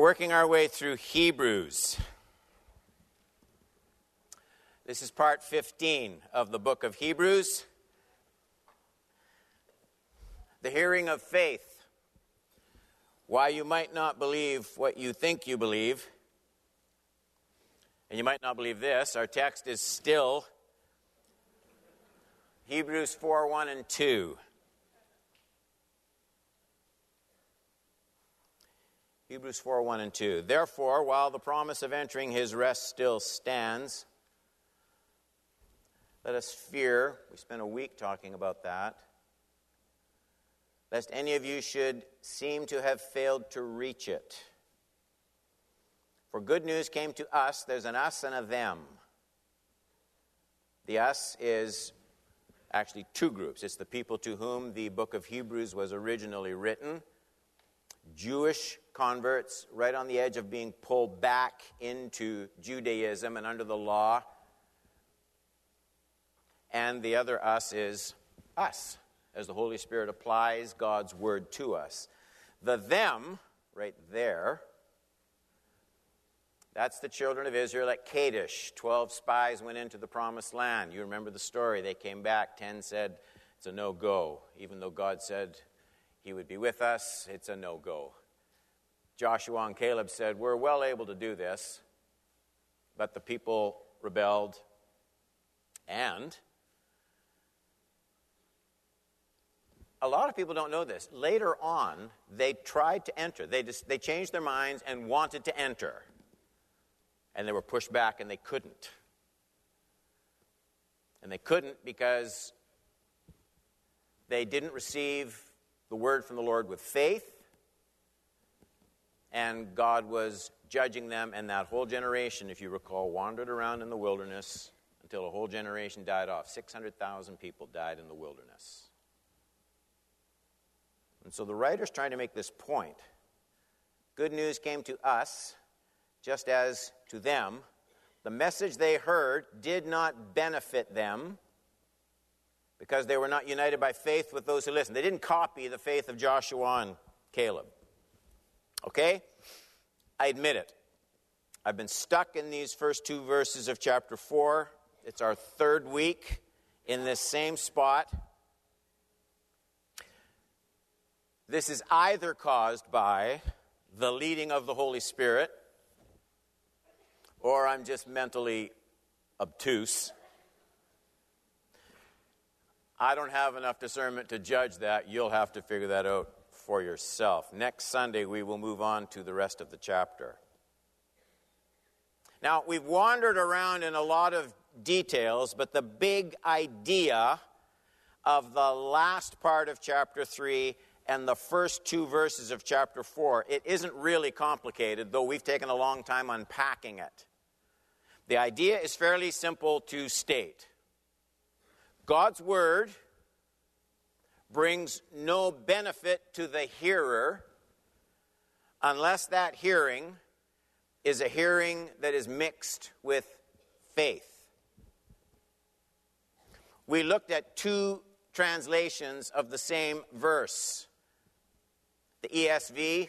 We're working our way through Hebrews. This is part 15 of the book of Hebrews. The hearing of faith. Why you might not believe what you think you believe. And you might not believe this. Our text is still Hebrews 4 1 and 2. Hebrews 4 1 and 2. Therefore, while the promise of entering his rest still stands, let us fear. We spent a week talking about that. Lest any of you should seem to have failed to reach it. For good news came to us, there's an us and a them. The us is actually two groups. It's the people to whom the book of Hebrews was originally written Jewish converts right on the edge of being pulled back into Judaism and under the law. And the other us is us, as the Holy Spirit applies God's word to us. The them, right there, that's the children of Israel at Kadesh. Twelve spies went into the promised land. You remember the story. They came back. Ten said, It's a no go. Even though God said he would be with us, it's a no go. Joshua and Caleb said, We're well able to do this, but the people rebelled. And a lot of people don't know this. Later on, they tried to enter. They, just, they changed their minds and wanted to enter. And they were pushed back and they couldn't. And they couldn't because they didn't receive the word from the Lord with faith and God was judging them, and that whole generation, if you recall, wandered around in the wilderness until a whole generation died off. 600,000 people died in the wilderness. And so the writer's trying to make this point. Good news came to us, just as to them. The message they heard did not benefit them because they were not united by faith with those who listened. They didn't copy the faith of Joshua and Caleb. Okay? I admit it. I've been stuck in these first two verses of chapter 4. It's our third week in this same spot. This is either caused by the leading of the Holy Spirit, or I'm just mentally obtuse. I don't have enough discernment to judge that. You'll have to figure that out for yourself. Next Sunday, we will move on to the rest of the chapter. Now, we've wandered around in a lot of details, but the big idea of the last part of chapter 3 and the first two verses of chapter 4, it isn't really complicated, though we've taken a long time unpacking it. The idea is fairly simple to state God's Word brings no benefit to the hearer unless that hearing is a hearing that is mixed with faith. We looked at two translations of the same verse. The ESV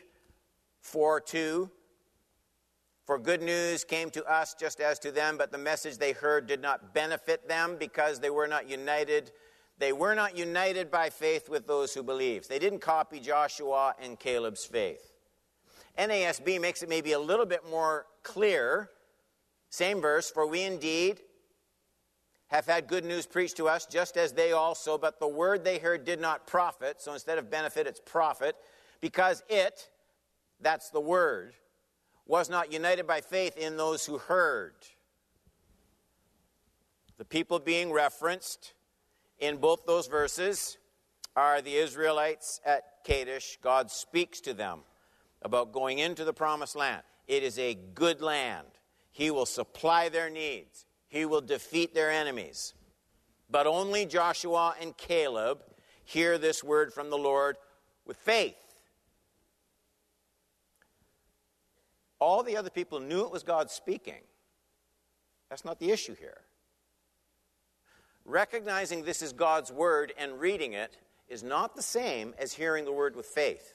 4 2. For good news came to us just as to them, but the message they heard did not benefit them because they were not united they were not united by faith with those who believed. They didn't copy Joshua and Caleb's faith. NASB makes it maybe a little bit more clear. Same verse, for we indeed have had good news preached to us, just as they also, but the word they heard did not profit. So instead of benefit, it's profit, because it, that's the word, was not united by faith in those who heard. The people being referenced in both those verses are the Israelites at Kadesh. God speaks to them about going into the promised land. It is a good land. He will supply their needs, He will defeat their enemies. But only Joshua and Caleb hear this word from the Lord with faith. All the other people knew it was God speaking. That's not the issue here. Recognizing this is God's word and reading it is not the same as hearing the word with faith.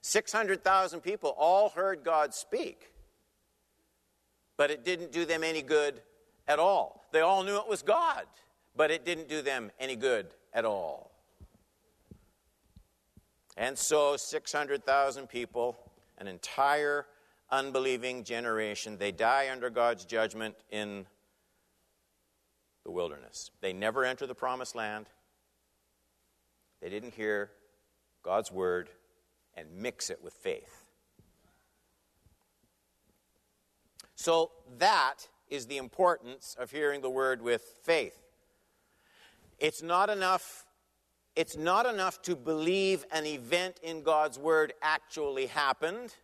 600,000 people all heard God speak, but it didn't do them any good at all. They all knew it was God, but it didn't do them any good at all. And so, 600,000 people, an entire unbelieving generation, they die under God's judgment in the wilderness. They never enter the promised land. They didn't hear God's word and mix it with faith. So, that is the importance of hearing the word with faith. It's not enough it's not enough to believe an event in God's Word actually happened.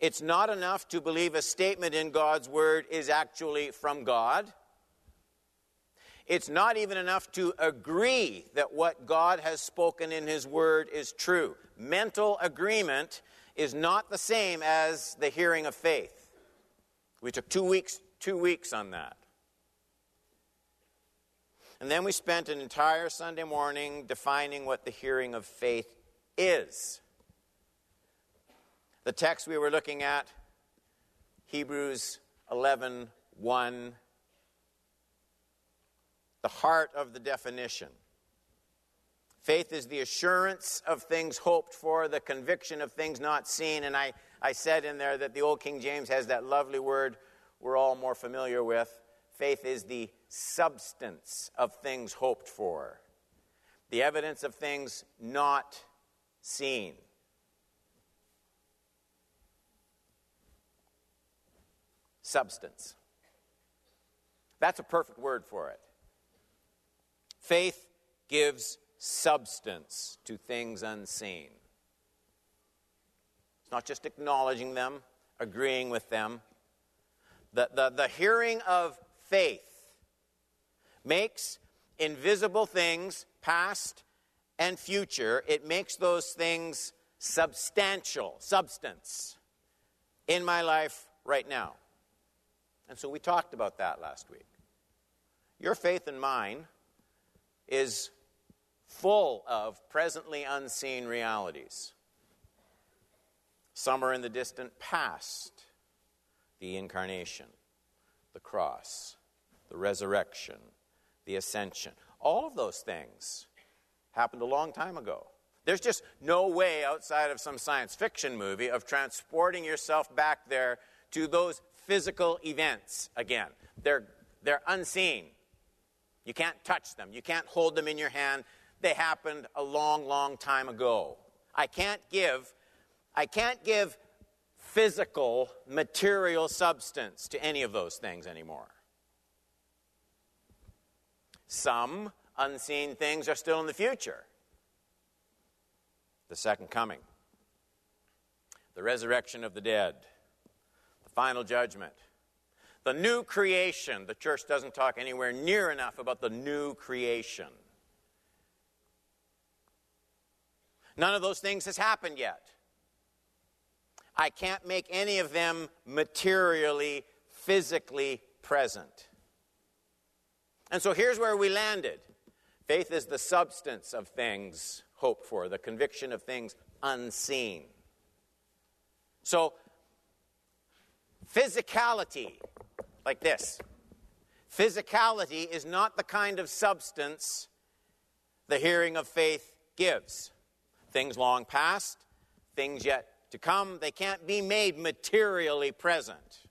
It's not enough to believe a statement in God's Word is actually from God. It's not even enough to agree that what God has spoken in His Word is true. Mental agreement is not the same as the hearing of faith. We took two weeks, two weeks on that. And then we spent an entire Sunday morning defining what the hearing of faith is. The text we were looking at, Hebrews 11 1, the heart of the definition. Faith is the assurance of things hoped for, the conviction of things not seen. And I, I said in there that the Old King James has that lovely word we're all more familiar with. Faith is the substance of things hoped for, the evidence of things not seen. Substance. That's a perfect word for it. Faith gives substance to things unseen. It's not just acknowledging them, agreeing with them. The, the, the hearing of faith makes invisible things, past and future, it makes those things substantial, substance in my life right now. And so we talked about that last week. Your faith and mine is full of presently unseen realities. Some are in the distant past the incarnation, the cross, the resurrection, the ascension. All of those things happened a long time ago. There's just no way outside of some science fiction movie of transporting yourself back there to those physical events again. They're, they're unseen. You can't touch them, you can't hold them in your hand. They happened a long, long time ago. I can't give, I can't give physical, material substance to any of those things anymore. Some unseen things are still in the future. The second coming, the resurrection of the dead, the final judgment, the new creation. The church doesn't talk anywhere near enough about the new creation. None of those things has happened yet. I can't make any of them materially, physically present. And so here's where we landed faith is the substance of things hoped for, the conviction of things unseen. So, physicality, like this, physicality is not the kind of substance the hearing of faith gives. Things long past, things yet to come, they can't be made materially present.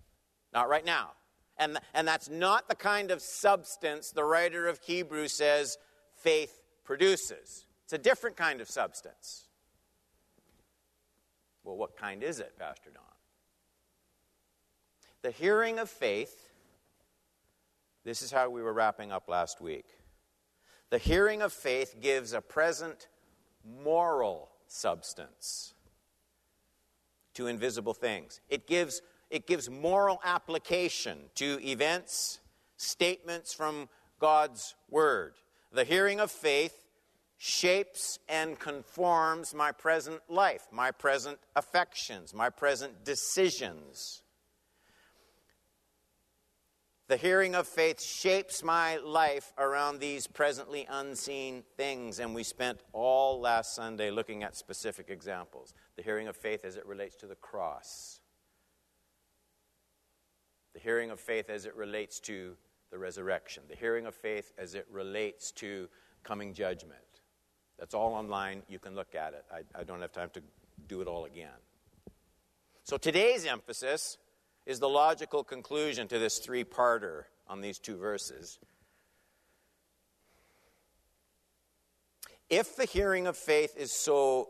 Not right now. And, and that's not the kind of substance the writer of Hebrews says faith produces. It's a different kind of substance. Well, what kind is it, Pastor Don? The hearing of faith, this is how we were wrapping up last week. The hearing of faith gives a present moral substance to invisible things. It gives it gives moral application to events, statements from God's Word. The hearing of faith shapes and conforms my present life, my present affections, my present decisions. The hearing of faith shapes my life around these presently unseen things, and we spent all last Sunday looking at specific examples. The hearing of faith as it relates to the cross, the hearing of faith as it relates to the resurrection, the hearing of faith as it relates to coming judgment. That's all online. You can look at it. I, I don't have time to do it all again. So today's emphasis is the logical conclusion to this three parter on these two verses. If the hearing of faith is so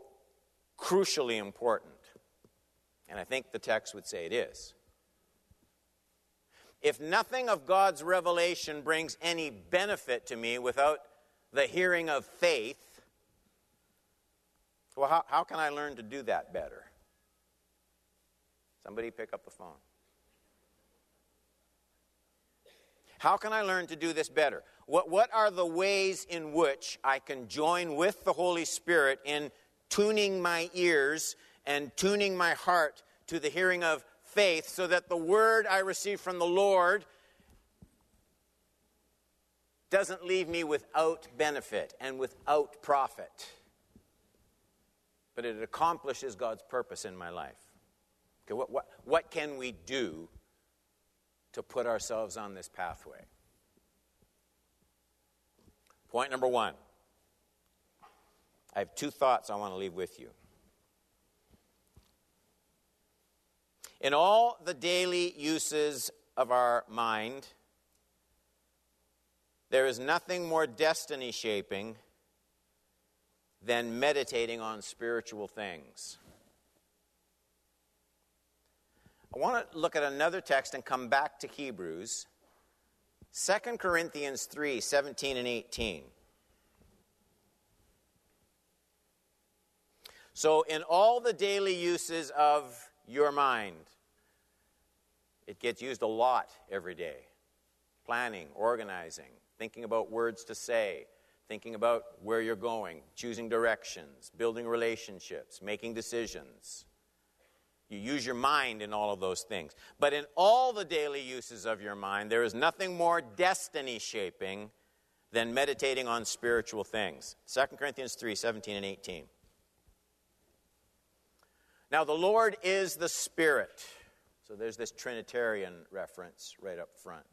crucially important, and I think the text would say it is, if nothing of God's revelation brings any benefit to me without the hearing of faith, well, how, how can I learn to do that better? Somebody pick up the phone. How can I learn to do this better? What, what are the ways in which I can join with the Holy Spirit in tuning my ears and tuning my heart to the hearing of faith so that the word I receive from the Lord doesn't leave me without benefit and without profit, but it accomplishes God's purpose in my life? Okay, what, what, what can we do to put ourselves on this pathway. Point number one I have two thoughts I want to leave with you. In all the daily uses of our mind, there is nothing more destiny shaping than meditating on spiritual things. I want to look at another text and come back to Hebrews. 2 Corinthians 3 17 and 18. So, in all the daily uses of your mind, it gets used a lot every day. Planning, organizing, thinking about words to say, thinking about where you're going, choosing directions, building relationships, making decisions. You use your mind in all of those things. But in all the daily uses of your mind, there is nothing more destiny shaping than meditating on spiritual things. 2 Corinthians 3 17 and 18. Now, the Lord is the Spirit. So there's this Trinitarian reference right up front.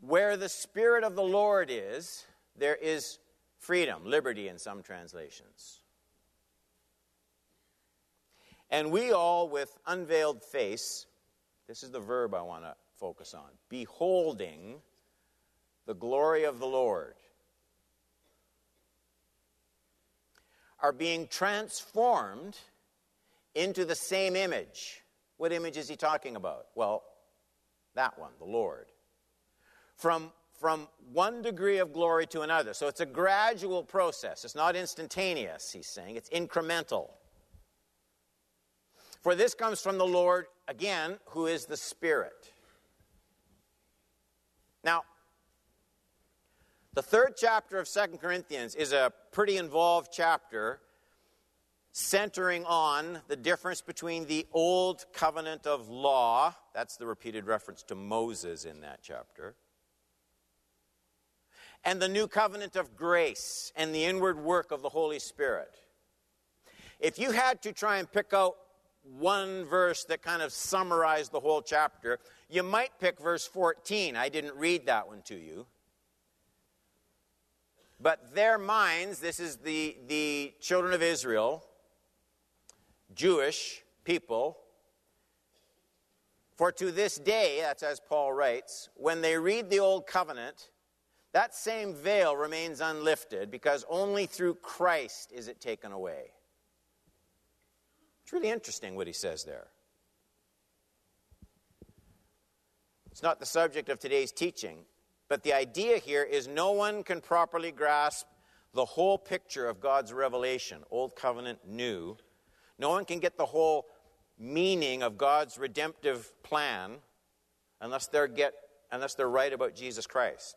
Where the Spirit of the Lord is, there is freedom, liberty in some translations. And we all, with unveiled face, this is the verb I want to focus on, beholding the glory of the Lord, are being transformed into the same image. What image is he talking about? Well, that one, the Lord. From, from one degree of glory to another. So it's a gradual process. It's not instantaneous, he's saying, it's incremental. For this comes from the Lord, again, who is the Spirit. Now, the third chapter of Second Corinthians is a pretty involved chapter centering on the difference between the old covenant of law, that's the repeated reference to Moses in that chapter, and the new covenant of grace and the inward work of the Holy Spirit. If you had to try and pick out one verse that kind of summarized the whole chapter, you might pick verse 14. I didn't read that one to you. But their minds, this is the, the children of Israel, Jewish people, for to this day, that's as Paul writes, when they read the Old Covenant, that same veil remains unlifted because only through Christ is it taken away. It's really interesting what he says there. It's not the subject of today's teaching, but the idea here is no one can properly grasp the whole picture of God's revelation, Old Covenant, New. No one can get the whole meaning of God's redemptive plan unless they're, get, unless they're right about Jesus Christ.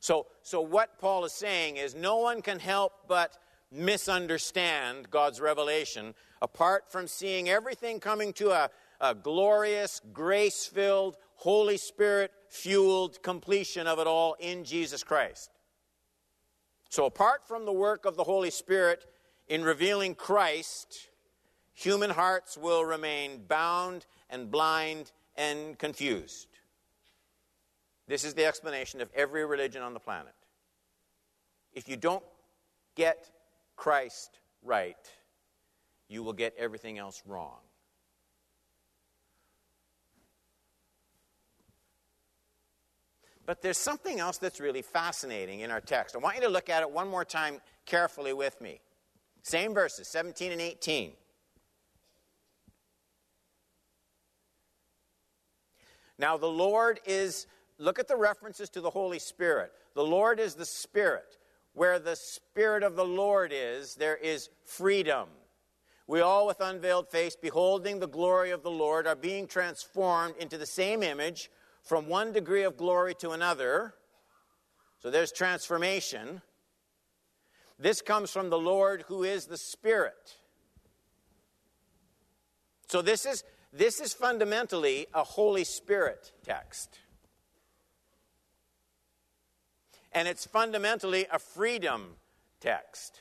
So, so, what Paul is saying is no one can help but misunderstand God's revelation apart from seeing everything coming to a, a glorious, grace filled, Holy Spirit fueled completion of it all in Jesus Christ. So, apart from the work of the Holy Spirit in revealing Christ, human hearts will remain bound and blind and confused. This is the explanation of every religion on the planet. If you don't get Christ right, you will get everything else wrong. But there's something else that's really fascinating in our text. I want you to look at it one more time carefully with me. Same verses, 17 and 18. Now, the Lord is, look at the references to the Holy Spirit. The Lord is the Spirit. Where the Spirit of the Lord is, there is freedom. We all, with unveiled face, beholding the glory of the Lord, are being transformed into the same image from one degree of glory to another. So there's transformation. This comes from the Lord who is the Spirit. So this is, this is fundamentally a Holy Spirit text. And it's fundamentally a freedom text.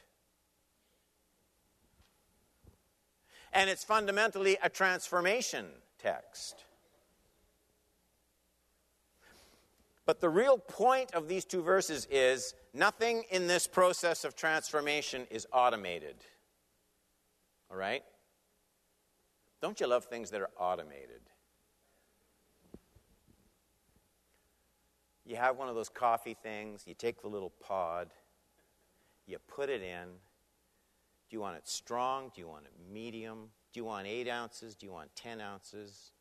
And it's fundamentally a transformation text. But the real point of these two verses is nothing in this process of transformation is automated. All right? Don't you love things that are automated? You have one of those coffee things, you take the little pod, you put it in. Do you want it strong? Do you want it medium? Do you want eight ounces? Do you want 10 ounces?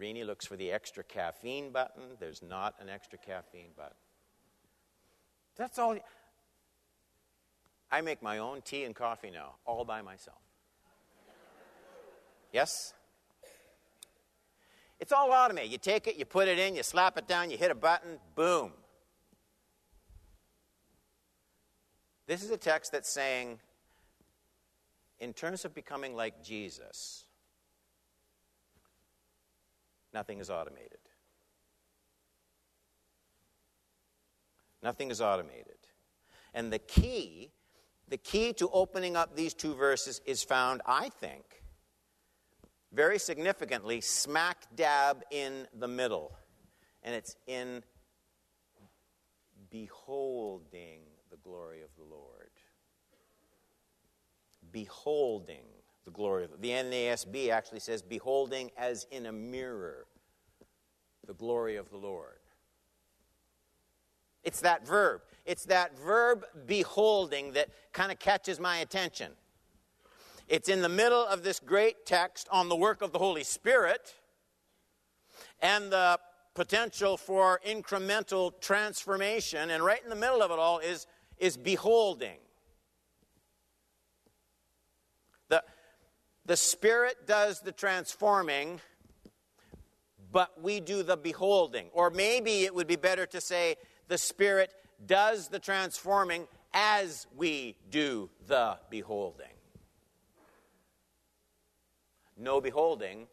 Rini looks for the extra caffeine button. There's not an extra caffeine button. That's all. I make my own tea and coffee now, all by myself. Yes? It's all automated. You take it, you put it in, you slap it down, you hit a button, boom. This is a text that's saying, in terms of becoming like Jesus, Nothing is automated. Nothing is automated. And the key, the key to opening up these two verses is found, I think, very significantly, smack dab in the middle. And it's in beholding the glory of the Lord. Beholding the glory of the NASB actually says beholding as in a mirror the glory of the Lord. It's that verb. It's that verb beholding that kind of catches my attention. It's in the middle of this great text on the work of the Holy Spirit and the potential for incremental transformation. And right in the middle of it all is, is beholding. The the Spirit does the transforming, but we do the beholding. Or maybe it would be better to say the Spirit does the transforming as we do the beholding. No beholding,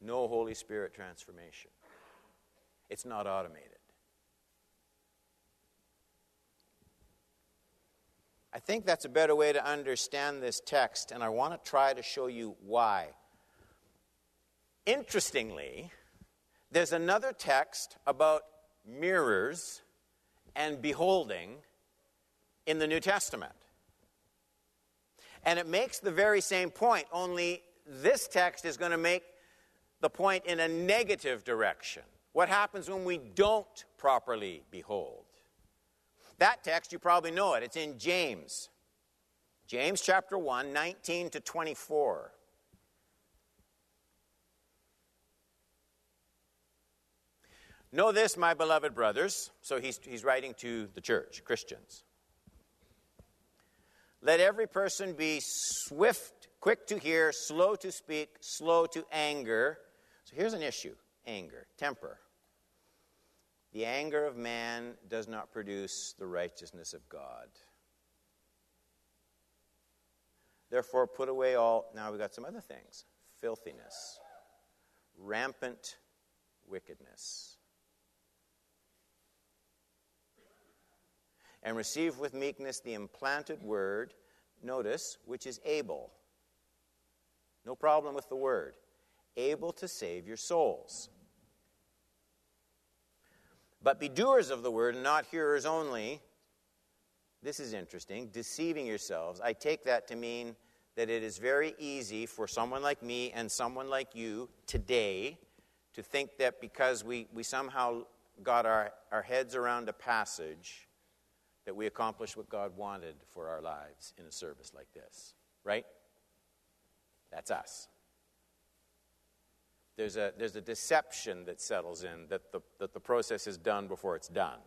no Holy Spirit transformation. It's not automated. I think that's a better way to understand this text, and I want to try to show you why. Interestingly, there's another text about mirrors and beholding in the New Testament. And it makes the very same point, only this text is going to make the point in a negative direction. What happens when we don't properly behold? That text, you probably know it. It's in James. James chapter 1, 19 to 24. Know this, my beloved brothers. So he's, he's writing to the church, Christians. Let every person be swift, quick to hear, slow to speak, slow to anger. So here's an issue anger, temper. The anger of man does not produce the righteousness of God. Therefore, put away all. Now we've got some other things filthiness, rampant wickedness. And receive with meekness the implanted word, notice, which is able. No problem with the word. Able to save your souls. But be doers of the word and not hearers only. This is interesting. Deceiving yourselves. I take that to mean that it is very easy for someone like me and someone like you today to think that because we, we somehow got our, our heads around a passage, that we accomplish what God wanted for our lives in a service like this. Right? That's us there's a, there's a deception that settles in that the, that the process is done before it's done.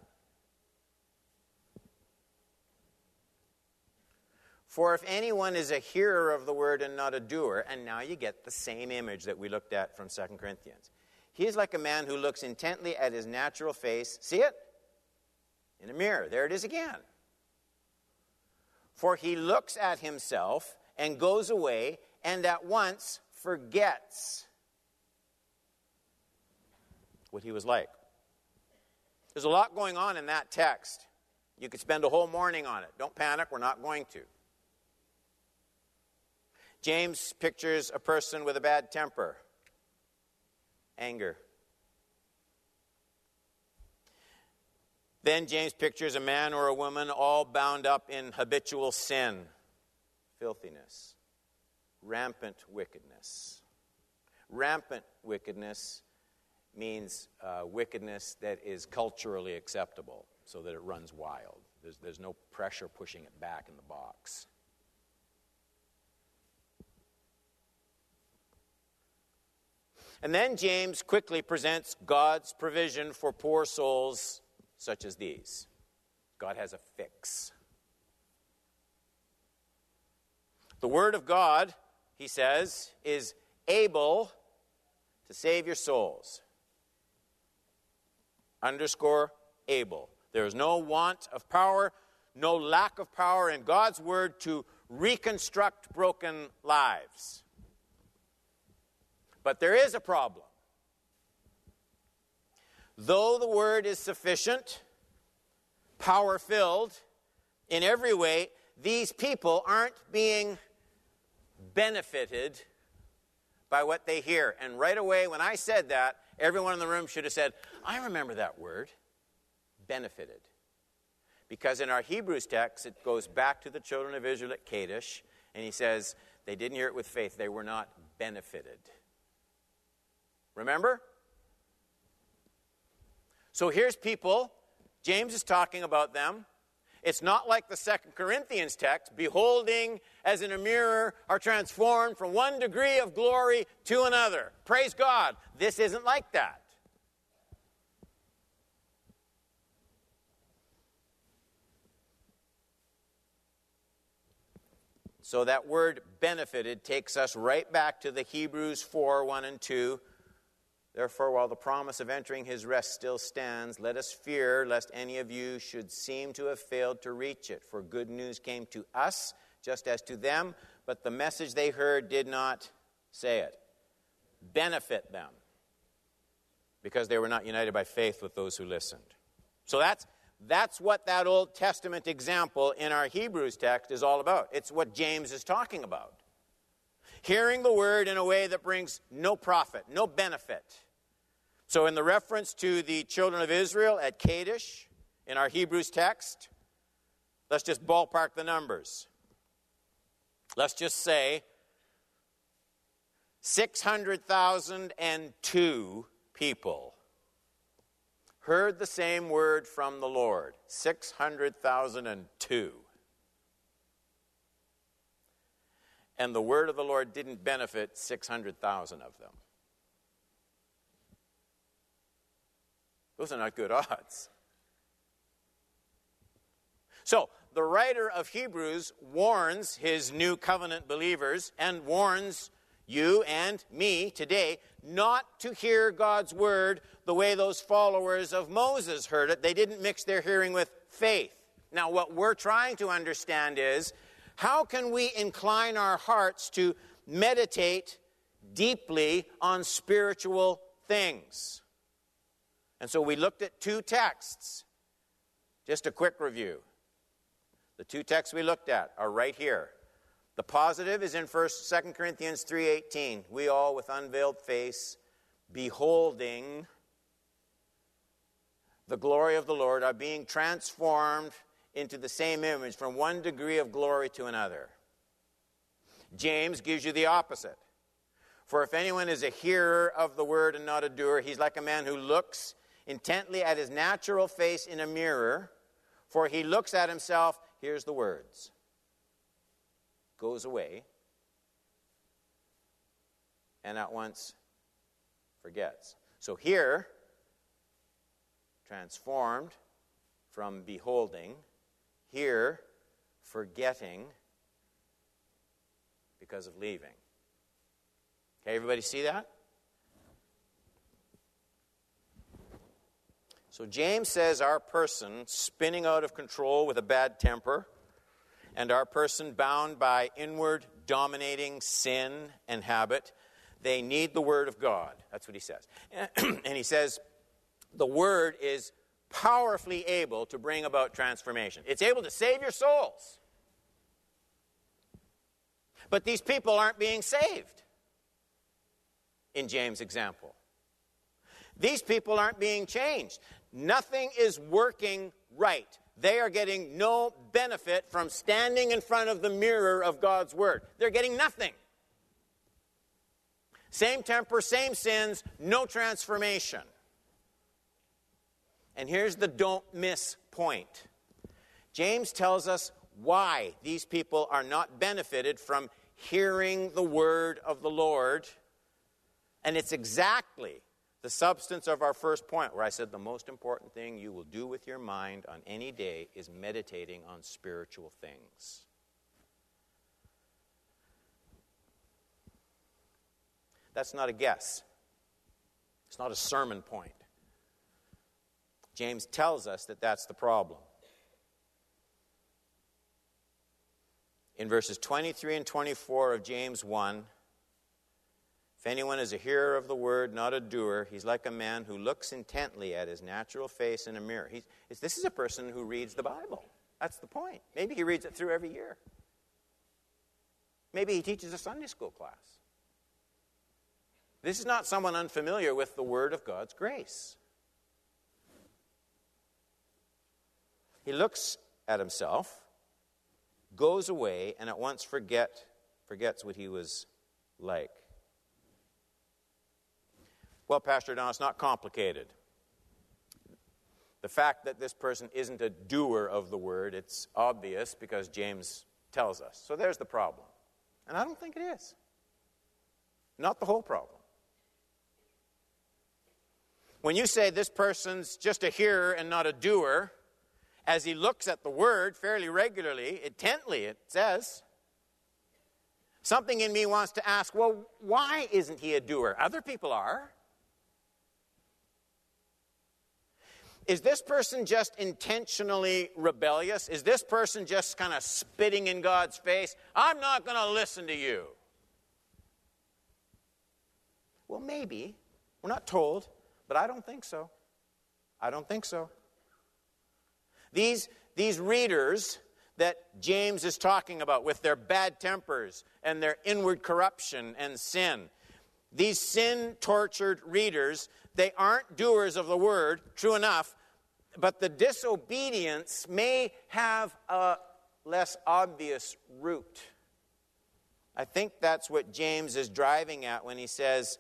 For if anyone is a hearer of the word and not a doer, and now you get the same image that we looked at from 2 Corinthians. He is like a man who looks intently at his natural face. See it? In a mirror. There it is again. For he looks at himself and goes away and at once forgets what he was like. There's a lot going on in that text. You could spend a whole morning on it. Don't panic, we're not going to. James pictures a person with a bad temper, anger. Then James pictures a man or a woman all bound up in habitual sin, filthiness, rampant wickedness. Rampant wickedness means uh, wickedness that is culturally acceptable so that it runs wild. There's, there's no pressure pushing it back in the box. And then James quickly presents God's provision for poor souls such as these. God has a fix. The Word of God, he says, is able to save your souls underscore able. There is no want of power, no lack of power in God's word to reconstruct broken lives. But there is a problem. Though the word is sufficient, power filled in every way, these people aren't being benefited by what they hear. And right away, when I said that, Everyone in the room should have said, I remember that word, benefited. Because in our Hebrews text, it goes back to the children of Israel at Kadesh, and he says, they didn't hear it with faith, they were not benefited. Remember? So here's people, James is talking about them. It's not like the Second Corinthians text, beholding as in a mirror are transformed from one degree of glory to another. Praise God. This isn't like that. So that word benefited takes us right back to the Hebrews 4 1 and 2 Therefore, while the promise of entering his rest still stands, let us fear lest any of you should seem to have failed to reach it. For good news came to us, just as to them, but the message they heard did not say it. Benefit them, because they were not united by faith with those who listened. So that's, that's what that Old Testament example in our Hebrews text is all about. It's what James is talking about. Hearing the word in a way that brings no profit, no benefit so, in the reference to the children of Israel at Kadesh in our Hebrews text, let's just ballpark the numbers. Let's just say 600,002 people heard the same word from the Lord. 600,002. And the word of the Lord didn't benefit 600,000 of them. Those are not good odds. So, the writer of Hebrews warns his new covenant believers and warns you and me today, not to hear God's word the way those followers of Moses heard it. They didn't mix their hearing with faith. Now, what we're trying to understand is how can we incline our hearts to meditate deeply on spiritual things? And so we looked at two texts. Just a quick review. The two texts we looked at are right here. The positive is in 1st 2 Corinthians 3:18. We all with unveiled face beholding the glory of the Lord are being transformed into the same image from one degree of glory to another. James gives you the opposite. For if anyone is a hearer of the word and not a doer, he's like a man who looks intently at his natural face in a mirror, for he looks at himself, here's the words, goes away, and at once forgets. So here, transformed from beholding, here, forgetting because of leaving. Okay, everybody see that? So James says our person spinning out of control with a bad temper, and our person bound by inward dominating sin and habit, they need the Word of God. That's what he says. and he says the Word is powerfully able to bring about transformation, it's able to save your souls. But these people aren't being saved in James' example. These people aren't being changed. Nothing is working right. They are getting no benefit from standing in front of the mirror of God's Word. They're getting nothing. Same temper, same sins, no transformation. And here's the don't miss point James tells us why these people are not benefited from hearing the word of the Lord. And it's exactly the substance of our first point, where I said the most important thing you will do with your mind on any day is meditating on spiritual things. That's not a guess, it's not a sermon point. James tells us that that's the problem. In verses 23 and 24 of James 1, if anyone is a hearer of the word, not a doer, he's like a man who looks intently at his natural face in a mirror. He's, this is a person who reads the Bible. That's the point. Maybe he reads it through every year. Maybe he teaches a Sunday school class. This is not someone unfamiliar with the word of God's grace. He looks at himself, goes away, and at once forget, forgets what he was like. Well, Pastor Don, it's not complicated. The fact that this person isn't a doer of the word, it's obvious because James tells us. So there's the problem. And I don't think it is. Not the whole problem. When you say this person's just a hearer and not a doer, as he looks at the word fairly regularly, intently, it says, something in me wants to ask, well, why isn't he a doer? Other people are. Is this person just intentionally rebellious? Is this person just kind of spitting in God's face? I'm not going to listen to you. Well, maybe. We're not told, but I don't think so. I don't think so. These, these readers that James is talking about with their bad tempers and their inward corruption and sin, these sin tortured readers, they aren't doers of the word, true enough, but the disobedience may have a less obvious root. I think that's what James is driving at when he says,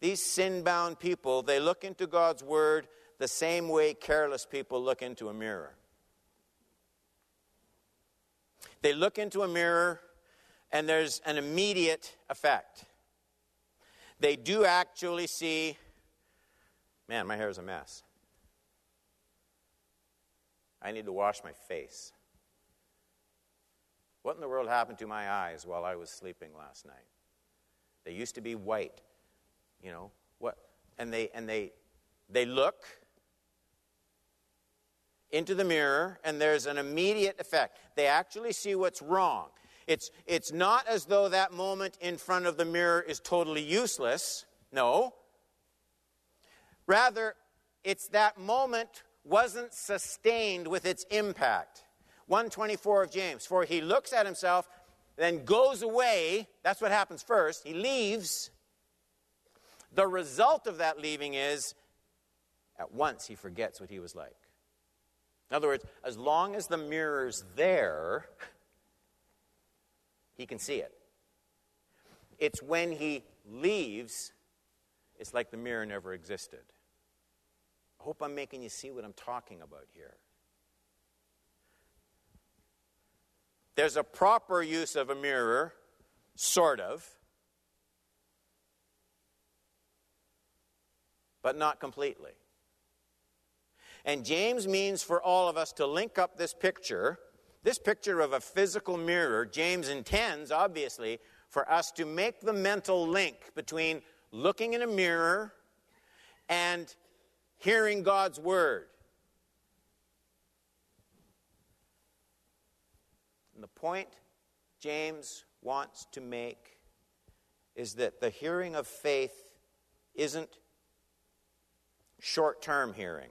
These sin bound people, they look into God's word the same way careless people look into a mirror. They look into a mirror and there's an immediate effect. They do actually see, man, my hair is a mess. I need to wash my face. What in the world happened to my eyes while I was sleeping last night? They used to be white. You know, what and they and they they look into the mirror and there's an immediate effect. They actually see what's wrong. It's, it's not as though that moment in front of the mirror is totally useless. No. Rather, it's that moment wasn't sustained with its impact. 124 of James. For he looks at himself, then goes away. That's what happens first. He leaves. The result of that leaving is at once he forgets what he was like. In other words, as long as the mirror's there, he can see it. It's when he leaves, it's like the mirror never existed. I hope I'm making you see what I'm talking about here. There's a proper use of a mirror, sort of, but not completely. And James means for all of us to link up this picture, this picture of a physical mirror. James intends, obviously, for us to make the mental link between looking in a mirror and hearing God's word. And the point James wants to make is that the hearing of faith isn't short term hearing.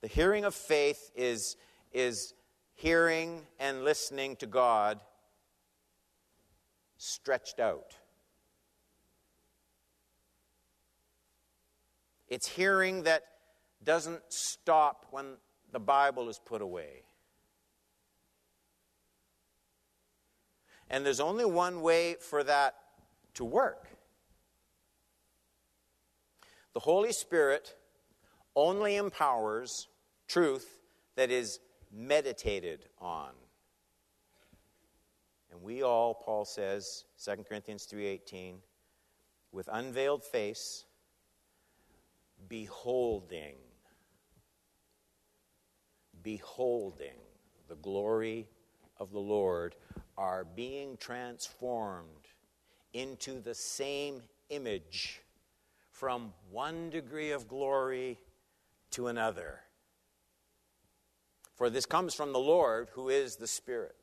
The hearing of faith is, is hearing and listening to God stretched out. It's hearing that doesn't stop when the Bible is put away. And there's only one way for that to work. The Holy Spirit only empowers truth that is meditated on. And we all, Paul says, 2 Corinthians 3:18, with unveiled face, beholding, beholding the glory of the Lord, are being transformed into the same image from one degree of glory to another. For this comes from the Lord, who is the Spirit.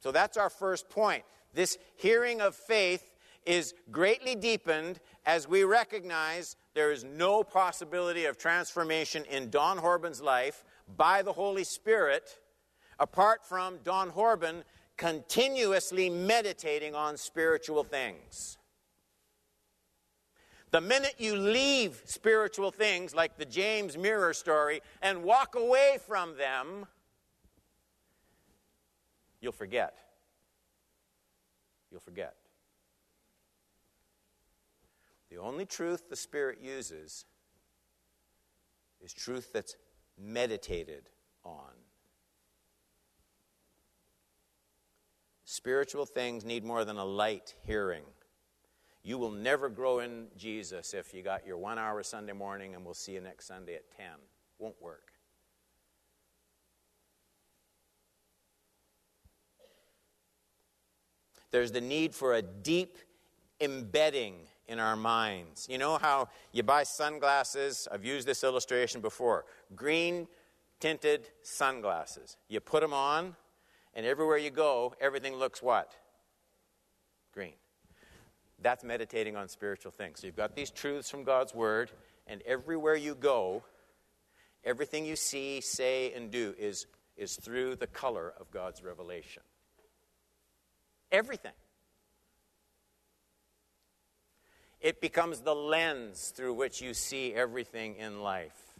So that's our first point. This hearing of faith is greatly deepened as we recognize there is no possibility of transformation in Don Horbin's life by the Holy Spirit apart from Don Horbin continuously meditating on spiritual things. The minute you leave spiritual things like the James mirror story and walk away from them, you'll forget. You'll forget. The only truth the Spirit uses is truth that's meditated on. Spiritual things need more than a light hearing. You will never grow in Jesus if you got your one hour Sunday morning and we'll see you next Sunday at 10. Won't work. There's the need for a deep embedding in our minds. You know how you buy sunglasses? I've used this illustration before. Green tinted sunglasses. You put them on, and everywhere you go, everything looks what? Green. That's meditating on spiritual things. So you've got these truths from God's Word, and everywhere you go, everything you see, say, and do is, is through the color of God's revelation. Everything. It becomes the lens through which you see everything in life.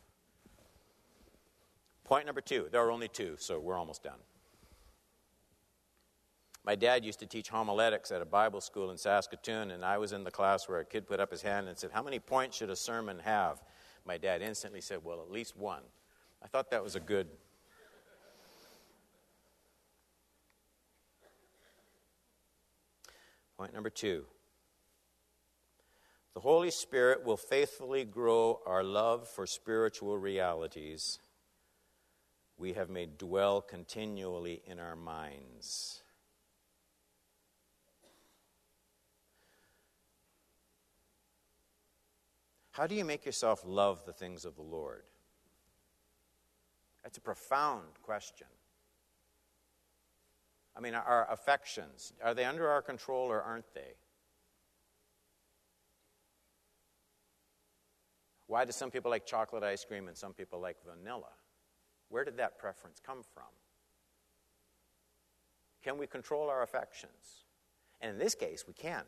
Point number two. There are only two, so we're almost done. My dad used to teach homiletics at a Bible school in Saskatoon, and I was in the class where a kid put up his hand and said, How many points should a sermon have? My dad instantly said, Well, at least one. I thought that was a good. Point number two the Holy Spirit will faithfully grow our love for spiritual realities we have made dwell continually in our minds. How do you make yourself love the things of the Lord? That's a profound question. I mean, our affections, are they under our control or aren't they? Why do some people like chocolate ice cream and some people like vanilla? Where did that preference come from? Can we control our affections? And in this case, we can.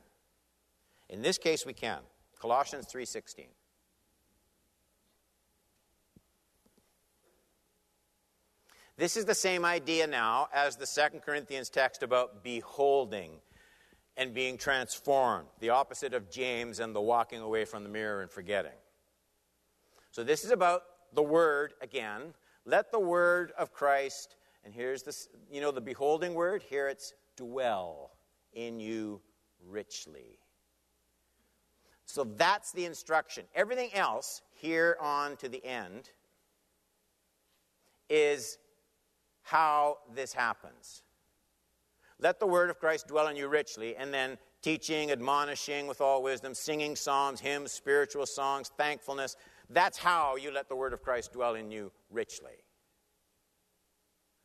In this case, we can. Colossians 3:16. This is the same idea now as the Second Corinthians text about beholding and being transformed, the opposite of James and the walking away from the mirror and forgetting. So this is about the word again. Let the word of Christ, and here's this, you know, the beholding word, here it's dwell in you richly. So that's the instruction. Everything else, here on to the end, is how this happens. Let the word of Christ dwell in you richly, and then teaching, admonishing with all wisdom, singing psalms, hymns, spiritual songs, thankfulness. That's how you let the word of Christ dwell in you richly.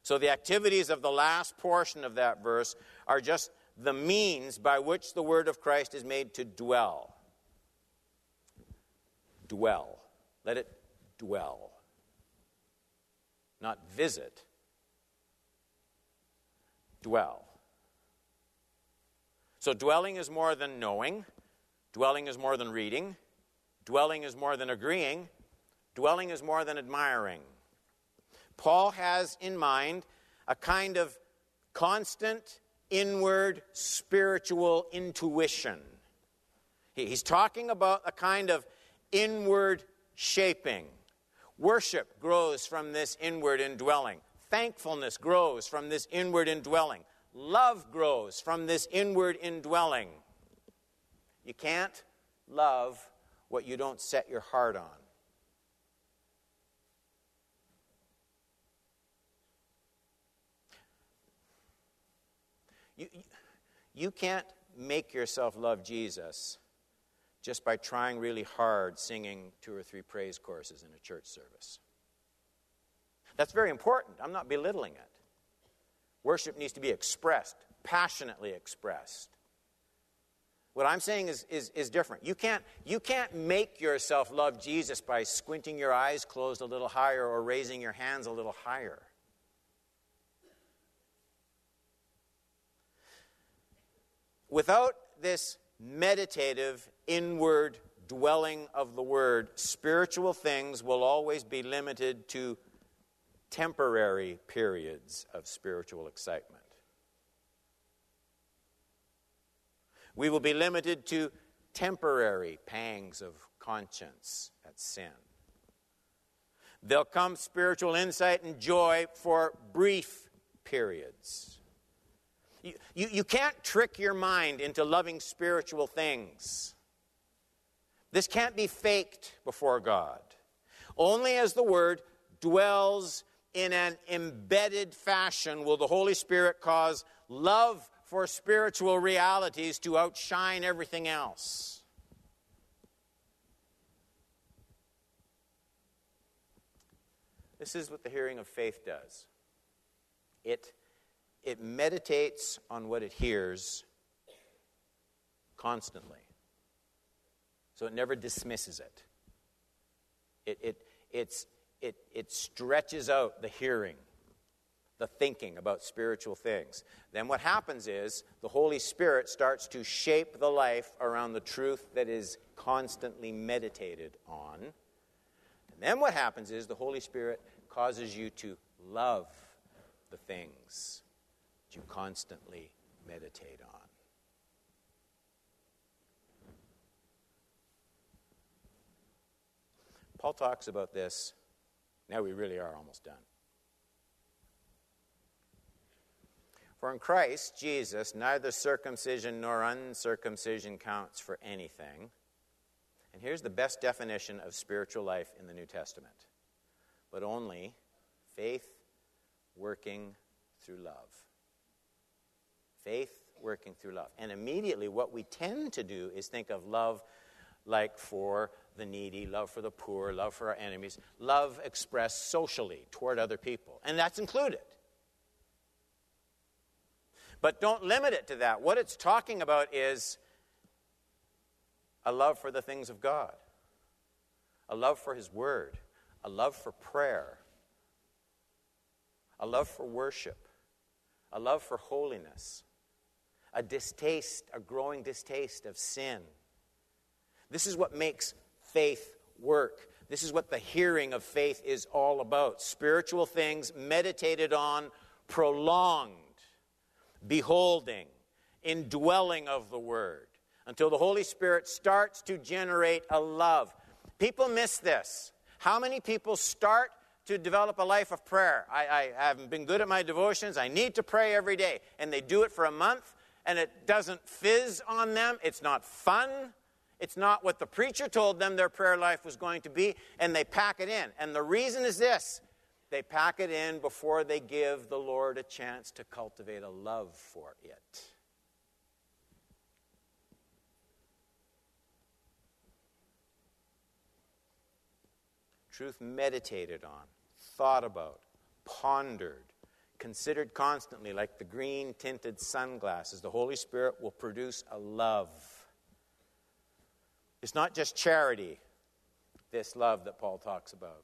So the activities of the last portion of that verse are just the means by which the word of Christ is made to dwell. Dwell. Let it dwell. Not visit dwell. So, dwelling is more than knowing, dwelling is more than reading, dwelling is more than agreeing, dwelling is more than admiring. Paul has in mind a kind of constant inward spiritual intuition. He's talking about a kind of inward shaping. Worship grows from this inward indwelling. Thankfulness grows from this inward indwelling. Love grows from this inward indwelling. You can't love what you don't set your heart on. You, you can't make yourself love Jesus just by trying really hard singing two or three praise courses in a church service. That's very important. I'm not belittling it. Worship needs to be expressed, passionately expressed. What I'm saying is, is, is different. You can't, you can't make yourself love Jesus by squinting your eyes closed a little higher or raising your hands a little higher. Without this meditative, inward dwelling of the Word, spiritual things will always be limited to temporary periods of spiritual excitement. We will be limited to temporary pangs of conscience at sin. There'll come spiritual insight and joy for brief periods. You, you, you, can't trick your mind into loving spiritual things. This can't be faked before God. Only as the Word dwells in an embedded fashion will the Holy Spirit cause love for spiritual realities to outshine everything else. This is what the hearing of faith does. It, it meditates on what it hears constantly. So it never dismisses it. It, it, it's, it, it stretches out the hearing, the thinking about spiritual things. Then what happens is the Holy Spirit starts to shape the life around the truth that is constantly meditated on. And then what happens is the Holy Spirit causes you to love the things that you constantly meditate on. Paul talks about this now we really are almost done. For in Christ Jesus, neither circumcision nor uncircumcision counts for anything. And here's the best definition of spiritual life in the New Testament but only faith working through love. Faith working through love. And immediately, what we tend to do is think of love like for the needy, love for the poor, love for our enemies, love expressed socially toward other people. And that's included. But don't limit it to that. What it's talking about is a love for the things of God, a love for His Word, a love for prayer, a love for worship, a love for holiness, a distaste, a growing distaste of sin. This is what makes faith work. This is what the hearing of faith is all about. Spiritual things meditated on, prolonged, beholding, indwelling of the Word, until the Holy Spirit starts to generate a love. People miss this. How many people start to develop a life of prayer? I, I haven't been good at my devotions. I need to pray every day. And they do it for a month, and it doesn't fizz on them. It's not fun. It's not what the preacher told them their prayer life was going to be, and they pack it in. And the reason is this they pack it in before they give the Lord a chance to cultivate a love for it. Truth meditated on, thought about, pondered, considered constantly, like the green tinted sunglasses, the Holy Spirit will produce a love it's not just charity, this love that Paul talks about.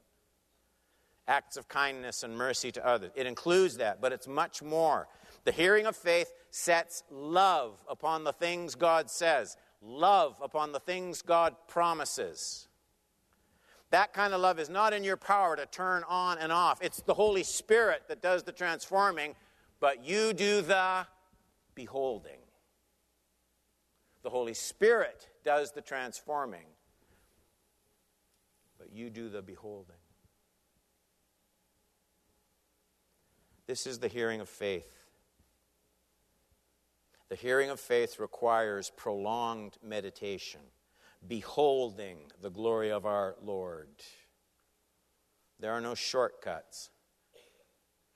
Acts of kindness and mercy to others. It includes that, but it's much more. The hearing of faith sets love upon the things God says, love upon the things God promises. That kind of love is not in your power to turn on and off. It's the Holy Spirit that does the transforming, but you do the beholding. The Holy Spirit does the transforming, but you do the beholding. This is the hearing of faith. The hearing of faith requires prolonged meditation, beholding the glory of our Lord. There are no shortcuts.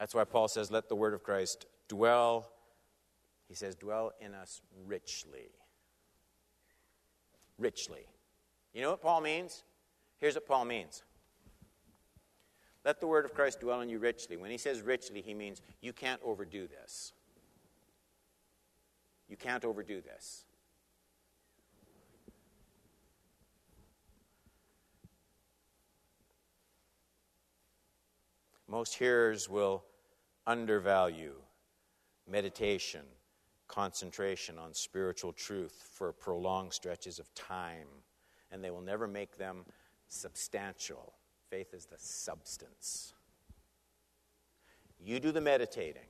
That's why Paul says, Let the word of Christ dwell, he says, dwell in us richly richly. You know what Paul means? Here's what Paul means. Let the word of Christ dwell in you richly. When he says richly, he means you can't overdo this. You can't overdo this. Most hearers will undervalue meditation concentration on spiritual truth for prolonged stretches of time, and they will never make them substantial. Faith is the substance. You do the meditating.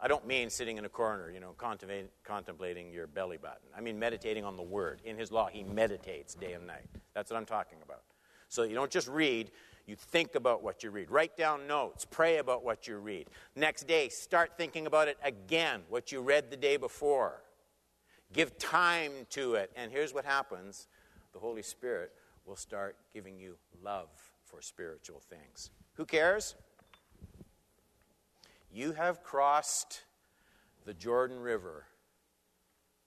I don't mean sitting in a corner, you know, contemplating your belly button. I mean meditating on the Word. In His law, He meditates day and night. That's what I'm talking about. So you don't just read, you think about what you read. Write down notes. Pray about what you read. Next day, start thinking about it again, what you read the day before. Give time to it. And here's what happens the Holy Spirit will start giving you love for spiritual things. Who cares? You have crossed the Jordan River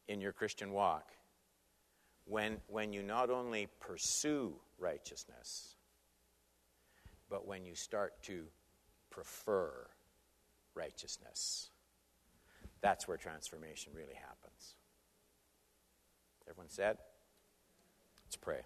in your Christian walk when, when you not only pursue righteousness, but when you start to prefer righteousness. That's where transformation really happens. Everyone said? Let's pray.